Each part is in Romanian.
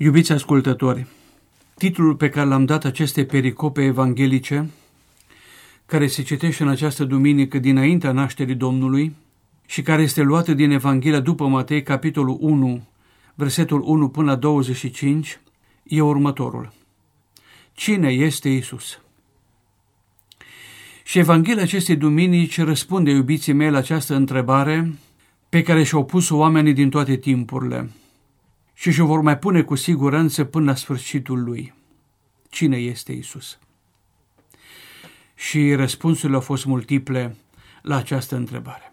Iubiți ascultători, titlul pe care l-am dat acestei pericope evanghelice, care se citește în această duminică dinaintea nașterii Domnului și care este luată din Evanghelia după Matei, capitolul 1, versetul 1 până la 25, e următorul. Cine este Isus? Și Evanghelia acestei duminici răspunde, iubiții mei, la această întrebare pe care și-au pus oamenii din toate timpurile și și-o vor mai pune cu siguranță până la sfârșitul lui. Cine este Isus? Și răspunsurile au fost multiple la această întrebare.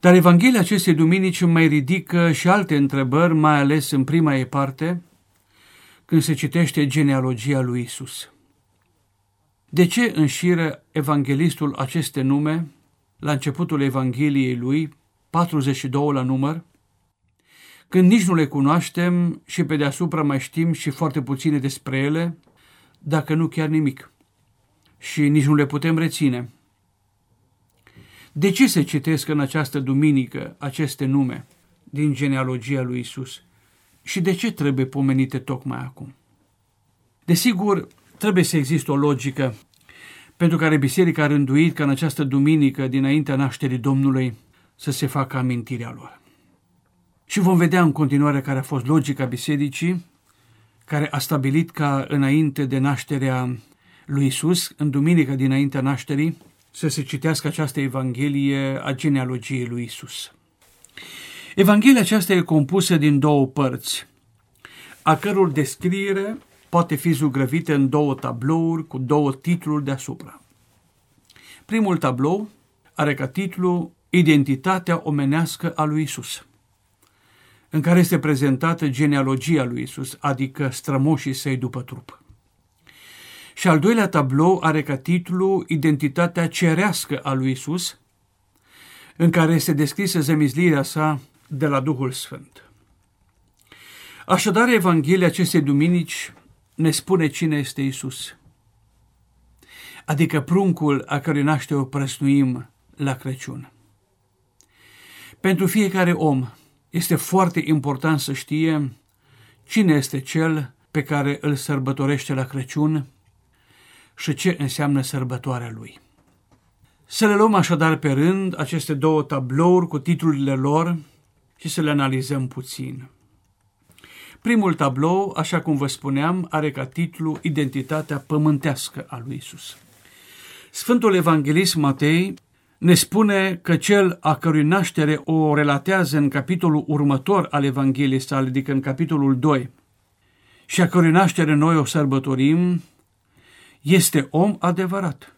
Dar Evanghelia acestei duminici mai ridică și alte întrebări, mai ales în prima ei parte, când se citește genealogia lui Isus. De ce înșiră evanghelistul aceste nume la începutul Evangheliei lui, 42 la număr, când nici nu le cunoaștem și pe deasupra mai știm și foarte puține despre ele, dacă nu chiar nimic. Și nici nu le putem reține. De ce se citesc în această duminică aceste nume din genealogia lui Isus? Și de ce trebuie pomenite tocmai acum? Desigur, trebuie să existe o logică pentru care Biserica a rânduit ca în această duminică, dinaintea nașterii Domnului, să se facă amintirea lor. Și vom vedea în continuare care a fost logica bisericii, care a stabilit ca înainte de nașterea lui Isus, în duminica dinaintea nașterii, să se citească această Evanghelie a genealogiei lui Isus. Evanghelia aceasta e compusă din două părți, a căror descriere poate fi zugrăvită în două tablouri cu două titluri deasupra. Primul tablou are ca titlu Identitatea omenească a lui Isus în care este prezentată genealogia lui Isus, adică strămoșii săi după trup. Și al doilea tablou are ca titlu Identitatea cerească a lui Isus, în care este descrisă zemizlirea sa de la Duhul Sfânt. Așadar, Evanghelia acestei duminici ne spune cine este Isus, adică pruncul a cărui naște o prăsnuim la Crăciun. Pentru fiecare om, este foarte important să știe cine este cel pe care îl sărbătorește la Crăciun și ce înseamnă sărbătoarea lui. Să le luăm așadar pe rând aceste două tablouri cu titlurile lor și să le analizăm puțin. Primul tablou, așa cum vă spuneam, are ca titlu Identitatea pământească a lui Isus. Sfântul Evanghelist Matei ne spune că cel a cărui naștere o relatează în capitolul următor al Evangheliei sale, adică în capitolul 2, și a cărui naștere noi o sărbătorim, este om adevărat.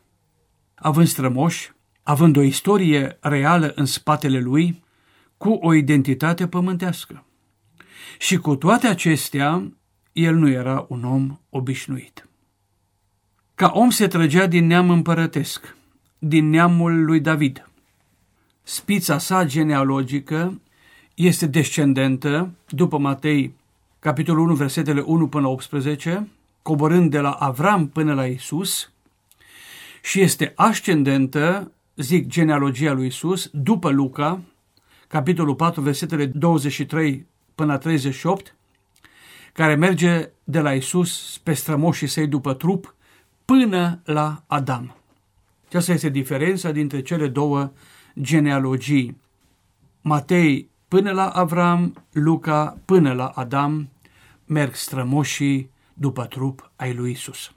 Având strămoși, având o istorie reală în spatele lui, cu o identitate pământească. Și cu toate acestea, el nu era un om obișnuit. Ca om se trăgea din neam împărătesc – din neamul lui David. Spița sa genealogică este descendentă, după Matei, capitolul 1, versetele 1 până 18, coborând de la Avram până la Isus, și este ascendentă, zic, genealogia lui Isus, după Luca, capitolul 4, versetele 23 până la 38, care merge de la Isus pe strămoșii săi după trup până la Adam. Aceasta este diferența dintre cele două genealogii. Matei până la Avram, Luca până la Adam, merg strămoșii după trup ai lui Isus.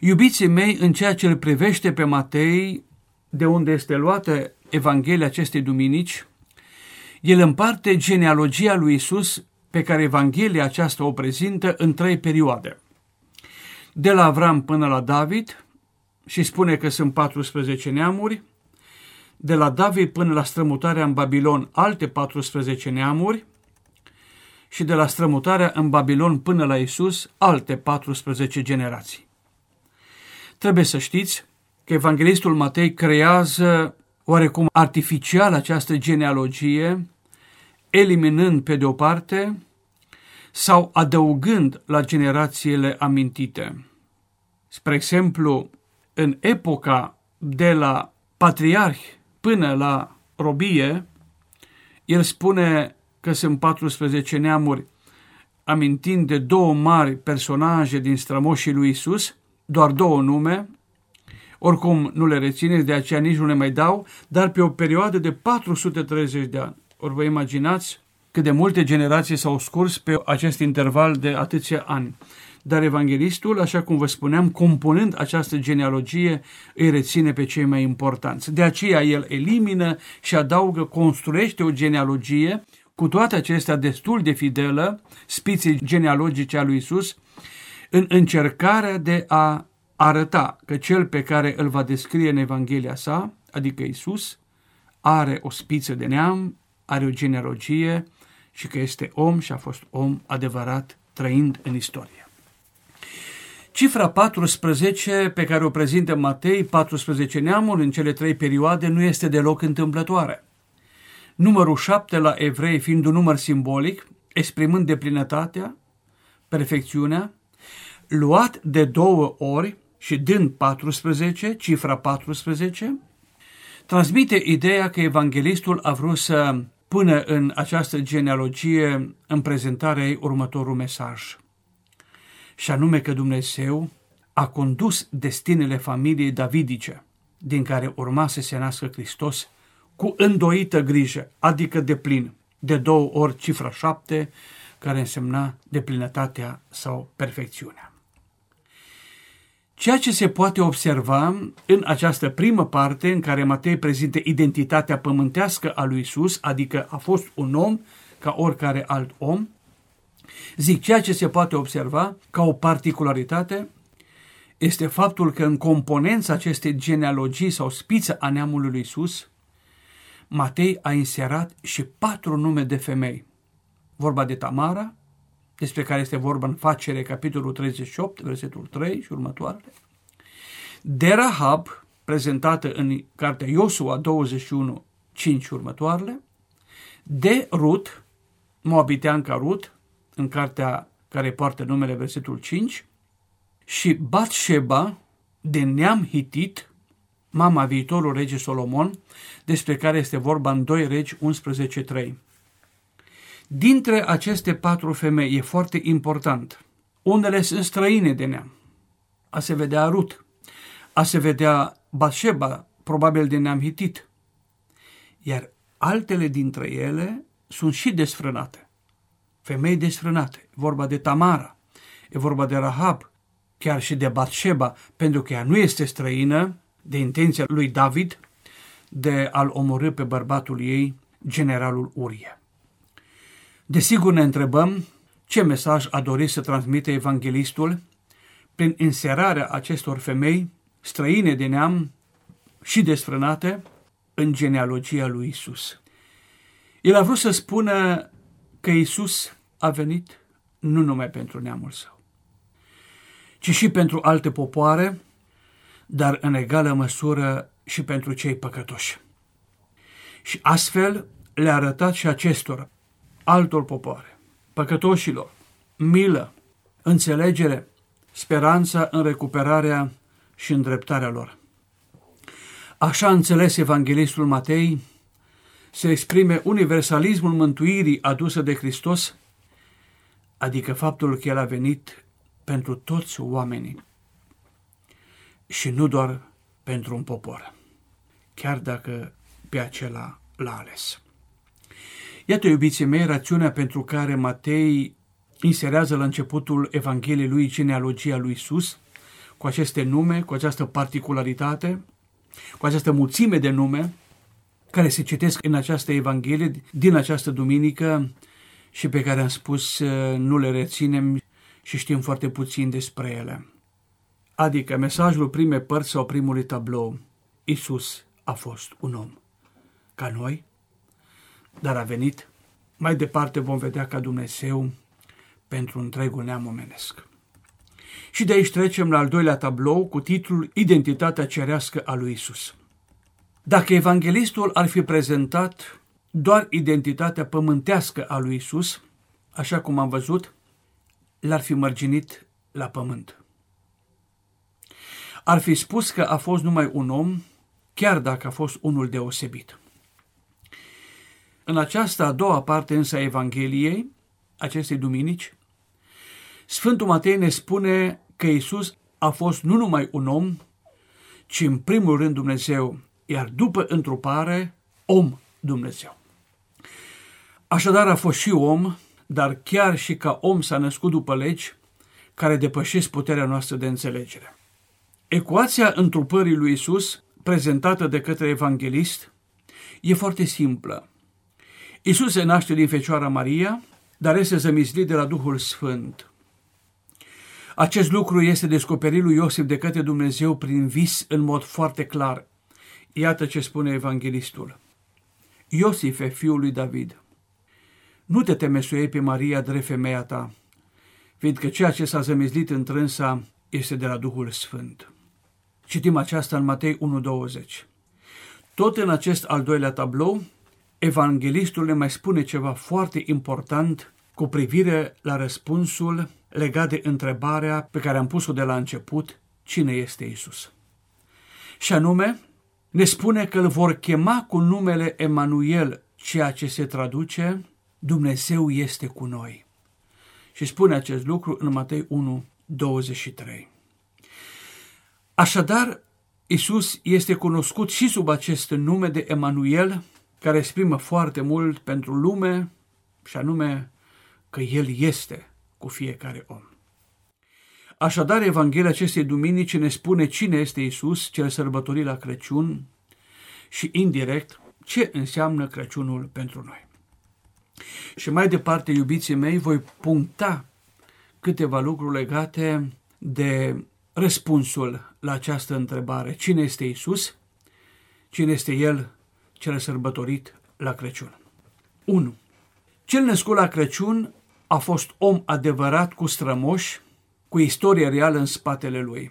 Iubiții mei, în ceea ce îl privește pe Matei, de unde este luată Evanghelia acestei duminici, el împarte genealogia lui Isus pe care Evanghelia aceasta o prezintă în trei perioade. De la Avram până la David, și spune că sunt 14 neamuri, de la David până la strămutarea în Babilon alte 14 neamuri și de la strămutarea în Babilon până la Isus alte 14 generații. Trebuie să știți că Evanghelistul Matei creează oarecum artificial această genealogie, eliminând pe de o parte sau adăugând la generațiile amintite. Spre exemplu, în epoca de la patriarh până la robie, el spune că sunt 14 neamuri, amintind de două mari personaje din strămoșii lui Isus, doar două nume, oricum nu le rețineți, de aceea nici nu le mai dau, dar pe o perioadă de 430 de ani. Ori vă imaginați cât de multe generații s-au scurs pe acest interval de atâția ani. Dar evanghelistul, așa cum vă spuneam, compunând această genealogie, îi reține pe cei mai importanți. De aceea el elimină și adaugă, construiește o genealogie, cu toate acestea destul de fidelă, spiții genealogice a lui Isus, în încercarea de a arăta că cel pe care îl va descrie în Evanghelia sa, adică Isus, are o spiță de neam, are o genealogie și că este om și a fost om adevărat trăind în istorie. Cifra 14 pe care o prezintă Matei, 14 neamuri în cele trei perioade, nu este deloc întâmplătoare. Numărul 7 la evrei fiind un număr simbolic, exprimând deplinătatea, perfecțiunea, luat de două ori și dând 14, cifra 14, transmite ideea că evanghelistul a vrut să pună în această genealogie în prezentarea ei următorul mesaj. Și anume că Dumnezeu a condus destinele familiei davidice, din care urma să se nască Hristos, cu îndoită grijă, adică de plin, de două ori cifra șapte, care însemna deplinătatea sau perfecțiunea. Ceea ce se poate observa în această primă parte în care Matei prezintă identitatea pământească a lui Isus, adică a fost un om ca oricare alt om, zic ceea ce se poate observa ca o particularitate este faptul că în componența acestei genealogii sau spiță a neamului lui Isus, Matei a inserat și patru nume de femei. Vorba de Tamara, despre care este vorba în facere, capitolul 38, versetul 3 și următoarele. De Rahab, prezentată în cartea Iosua 21, 5 următoarele. De Rut, Moabiteanca Rut, în cartea care poartă numele versetul 5. Și Batsheba, de neam hitit, mama viitorul rege Solomon, despre care este vorba în 2 regi 11.3. Dintre aceste patru femei e foarte important. Unele sunt străine de neam. A se vedea Rut. A se vedea Bathsheba, probabil de neam hitit. Iar altele dintre ele sunt și desfrânate. Femei desfrânate. vorba de Tamara. E vorba de Rahab, chiar și de Bathsheba, pentru că ea nu este străină de intenția lui David de a-l omorâ pe bărbatul ei, generalul Urie. Desigur ne întrebăm ce mesaj a dorit să transmite evanghelistul prin inserarea acestor femei străine de neam și desfrânate în genealogia lui Isus. El a vrut să spună că Isus a venit nu numai pentru neamul său, ci și pentru alte popoare, dar în egală măsură și pentru cei păcătoși. Și astfel le-a arătat și acestora altor popoare, păcătoșilor, milă, înțelegere, speranța în recuperarea și îndreptarea lor. Așa înțeles evanghelistul Matei, se exprime universalismul mântuirii adusă de Hristos, adică faptul că El a venit pentru toți oamenii și nu doar pentru un popor, chiar dacă pe acela l-a ales. Iată, iubiții mei, rațiunea pentru care Matei inserează la începutul Evangheliei lui genealogia lui Isus, cu aceste nume, cu această particularitate, cu această mulțime de nume care se citesc în această Evanghelie din această duminică și pe care am spus nu le reținem și știm foarte puțin despre ele. Adică mesajul primei părți sau primului tablou, Isus a fost un om. Ca noi, dar a venit. Mai departe vom vedea ca Dumnezeu pentru întregul neam omenesc. Și de aici trecem la al doilea tablou cu titlul Identitatea cerească a lui Isus. Dacă evanghelistul ar fi prezentat doar identitatea pământească a lui Isus, așa cum am văzut, l-ar fi mărginit la pământ. Ar fi spus că a fost numai un om, chiar dacă a fost unul deosebit. În această a doua parte însă a Evangheliei, acestei duminici, Sfântul Matei ne spune că Isus a fost nu numai un om, ci în primul rând Dumnezeu, iar după întrupare, om Dumnezeu. Așadar a fost și om, dar chiar și ca om s-a născut după legi care depășesc puterea noastră de înțelegere. Ecuația întrupării lui Isus, prezentată de către evanghelist, e foarte simplă. Isus se naște din Fecioara Maria, dar este zămislit de la Duhul Sfânt. Acest lucru este descoperit lui Iosif de către Dumnezeu prin vis în mod foarte clar. Iată ce spune evanghelistul. Iosife, fiul lui David, nu te temesuiei pe Maria drept femeia ta, fiindcă ceea ce s-a zămizlit întrânsa este de la Duhul Sfânt. Citim aceasta în Matei 1.20. Tot în acest al doilea tablou, evanghelistul ne mai spune ceva foarte important cu privire la răspunsul legat de întrebarea pe care am pus-o de la început, cine este Isus? Și anume, ne spune că îl vor chema cu numele Emanuel, ceea ce se traduce Dumnezeu este cu noi. Și spune acest lucru în Matei 1, 23. Așadar, Isus este cunoscut și sub acest nume de Emanuel, care exprimă foarte mult pentru lume, și anume că El este cu fiecare om. Așadar, Evanghelia acestei duminici ne spune cine este Isus, cel sărbătorit la Crăciun și, indirect, ce înseamnă Crăciunul pentru noi. Și mai departe, iubiții mei, voi puncta câteva lucruri legate de răspunsul la această întrebare. Cine este Isus? Cine este El cel sărbătorit la Crăciun? 1. Cel născut la Crăciun a fost om adevărat cu strămoși, cu istorie reală în spatele lui.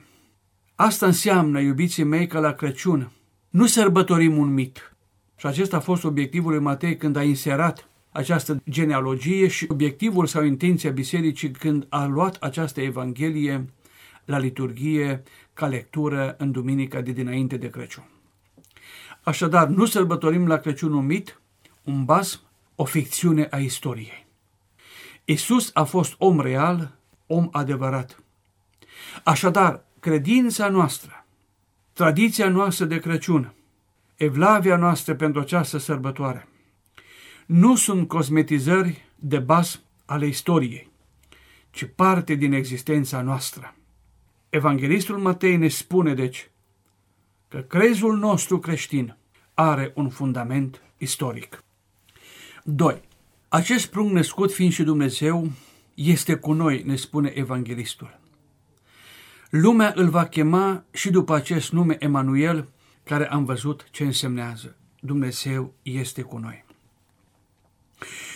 Asta înseamnă, iubiții mei, că la Crăciun nu sărbătorim un mit. Și acesta a fost obiectivul lui Matei când a inserat această genealogie și obiectivul sau intenția bisericii când a luat această evanghelie la liturghie ca lectură în duminica de dinainte de Crăciun. Așadar, nu sărbătorim la Crăciun un mit, un basm, o ficțiune a istoriei. Isus a fost om real, om adevărat. Așadar, credința noastră, tradiția noastră de Crăciun, evlavia noastră pentru această sărbătoare, nu sunt cosmetizări de basm ale istoriei, ci parte din existența noastră. Evanghelistul Matei ne spune, deci, că crezul nostru creștin are un fundament istoric. 2. Acest prunc născut fiind și Dumnezeu este cu noi, ne spune evanghelistul. Lumea îl va chema și după acest nume Emanuel, care am văzut ce însemnează. Dumnezeu este cu noi.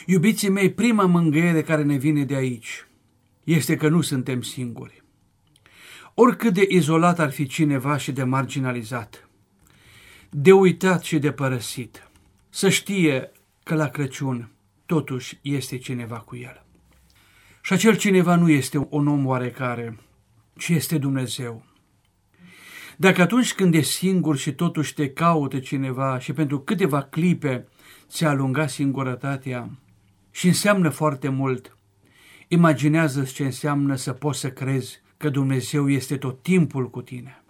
Iubiții mei, prima mângâiere care ne vine de aici este că nu suntem singuri. Oricât de izolat ar fi cineva și de marginalizat, de uitat și de părăsit, să știe că la Crăciun totuși este cineva cu el. Și acel cineva nu este un om oarecare, ci este Dumnezeu. Dacă atunci când e singur și totuși te caută cineva și pentru câteva clipe ți-a alungat singurătatea și înseamnă foarte mult, imaginează ce înseamnă să poți să crezi că Dumnezeu este tot timpul cu tine.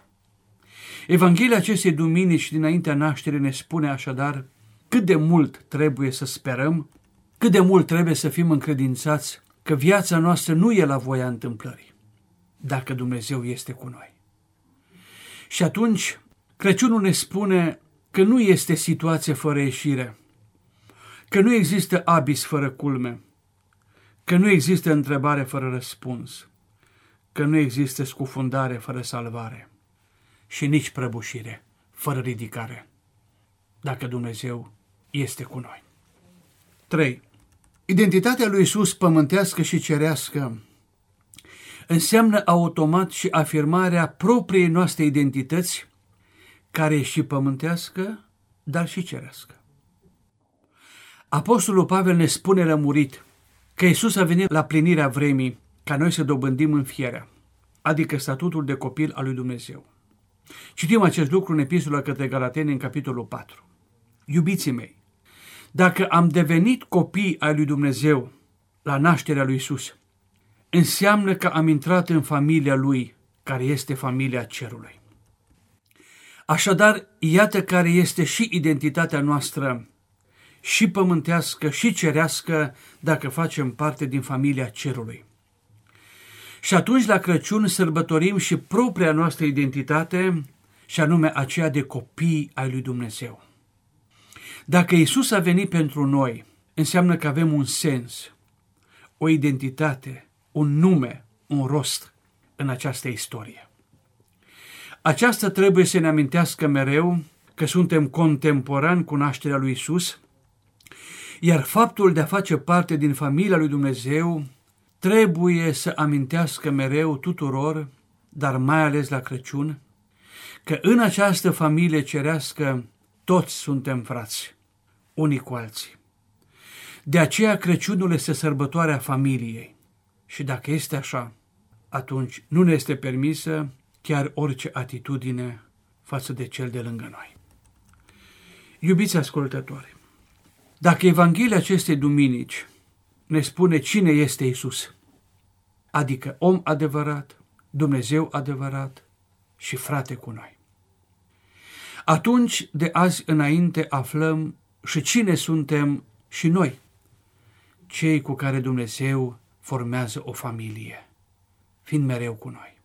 Evanghelia acestei duminici dinaintea nașterii ne spune așadar cât de mult trebuie să sperăm cât de mult trebuie să fim încredințați că viața noastră nu e la voia întâmplării, dacă Dumnezeu este cu noi. Și atunci, Crăciunul ne spune că nu este situație fără ieșire, că nu există abis fără culme, că nu există întrebare fără răspuns, că nu există scufundare fără salvare și nici prăbușire fără ridicare, dacă Dumnezeu este cu noi. 3. Identitatea lui Isus pământească și cerească înseamnă automat și afirmarea propriei noastre identități, care e și pământească, dar și cerească. Apostolul Pavel ne spune lămurit că Isus a venit la plinirea vremii ca noi să dobândim în fierea, adică statutul de copil al lui Dumnezeu. Citim acest lucru în epistola către Galateni în capitolul 4. Iubiții mei, Dacă am devenit copii ai lui Dumnezeu la nașterea lui Isus, înseamnă că am intrat în familia lui, care este familia cerului. Așadar, iată care este și identitatea noastră, și pământească, și cerească, dacă facem parte din familia cerului. Și atunci, la Crăciun, sărbătorim și propria noastră identitate, și anume aceea de copii ai lui Dumnezeu. Dacă Isus a venit pentru noi, înseamnă că avem un sens, o identitate, un nume, un rost în această istorie. Aceasta trebuie să ne amintească mereu că suntem contemporani cu nașterea lui Isus, iar faptul de a face parte din familia lui Dumnezeu trebuie să amintească mereu tuturor, dar mai ales la Crăciun, că în această familie cerească toți suntem frați, unii cu alții. De aceea Crăciunul este sărbătoarea familiei. Și dacă este așa, atunci nu ne este permisă chiar orice atitudine față de cel de lângă noi. Iubiți ascultători, dacă Evanghelia acestei duminici ne spune cine este Isus, adică om adevărat, Dumnezeu adevărat și frate cu noi, atunci de azi înainte aflăm și cine suntem și noi, cei cu care Dumnezeu formează o familie, fiind mereu cu noi.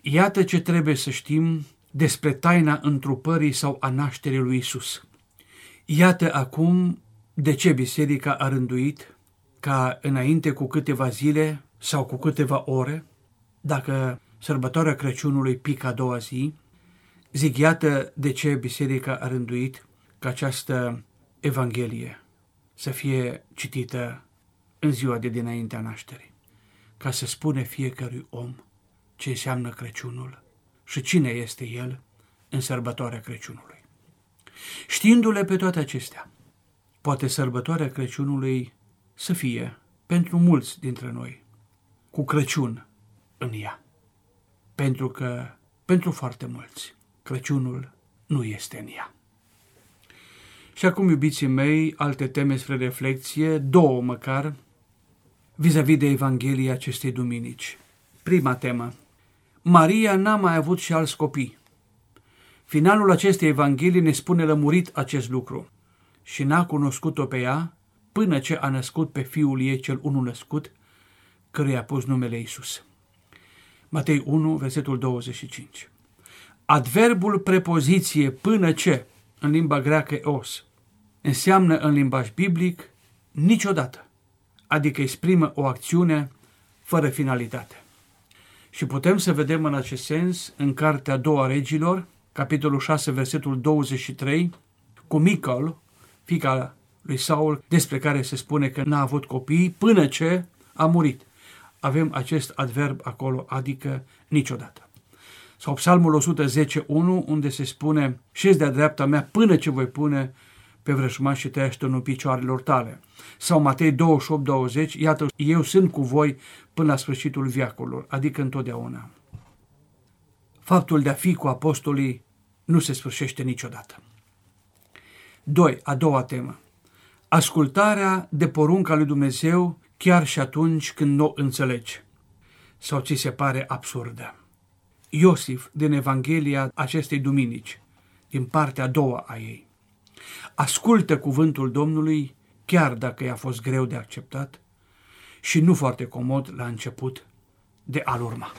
Iată ce trebuie să știm despre taina întrupării sau a nașterii lui Isus. Iată acum de ce biserica a rânduit ca înainte cu câteva zile sau cu câteva ore, dacă sărbătoarea Crăciunului pică a doua zi, zic iată de ce biserica a rânduit ca această Evanghelie să fie citită în ziua de dinaintea nașterii, ca să spune fiecărui om ce înseamnă Crăciunul și cine este el în sărbătoarea Crăciunului. Știindu-le pe toate acestea, poate sărbătoarea Crăciunului să fie, pentru mulți dintre noi, cu Crăciun în ea. Pentru că, pentru foarte mulți, Crăciunul nu este în ea. Și acum, iubiții mei, alte teme spre reflexie, două măcar, vis-a-vis -vis de Evanghelia acestei duminici. Prima temă. Maria n-a mai avut și alți copii. Finalul acestei Evanghelii ne spune lămurit acest lucru. Și n-a cunoscut-o pe ea până ce a născut pe fiul ei cel unul născut, căruia a pus numele Isus. Matei 1, versetul 25. Adverbul prepoziție până ce, în limba greacă os, înseamnă în limbaj biblic niciodată, adică exprimă o acțiune fără finalitate. Și putem să vedem în acest sens în Cartea a doua regilor, capitolul 6, versetul 23, cu Mical, fica lui Saul, despre care se spune că n-a avut copii până ce a murit. Avem acest adverb acolo, adică niciodată. Sau Psalmul 110.1, unde se spune, șezi de-a dreapta mea până ce voi pune pe vrășmașii tăi așternul picioarelor tale. Sau Matei 28, 20, iată, eu sunt cu voi până la sfârșitul viacurilor, adică întotdeauna. Faptul de a fi cu apostolii nu se sfârșește niciodată. 2. A doua temă. Ascultarea de porunca lui Dumnezeu chiar și atunci când nu o înțelegi sau ți se pare absurdă. Iosif din Evanghelia acestei duminici, din partea a doua a ei. Ascultă cuvântul Domnului, chiar dacă i-a fost greu de acceptat și nu foarte comod la început de a-l urma.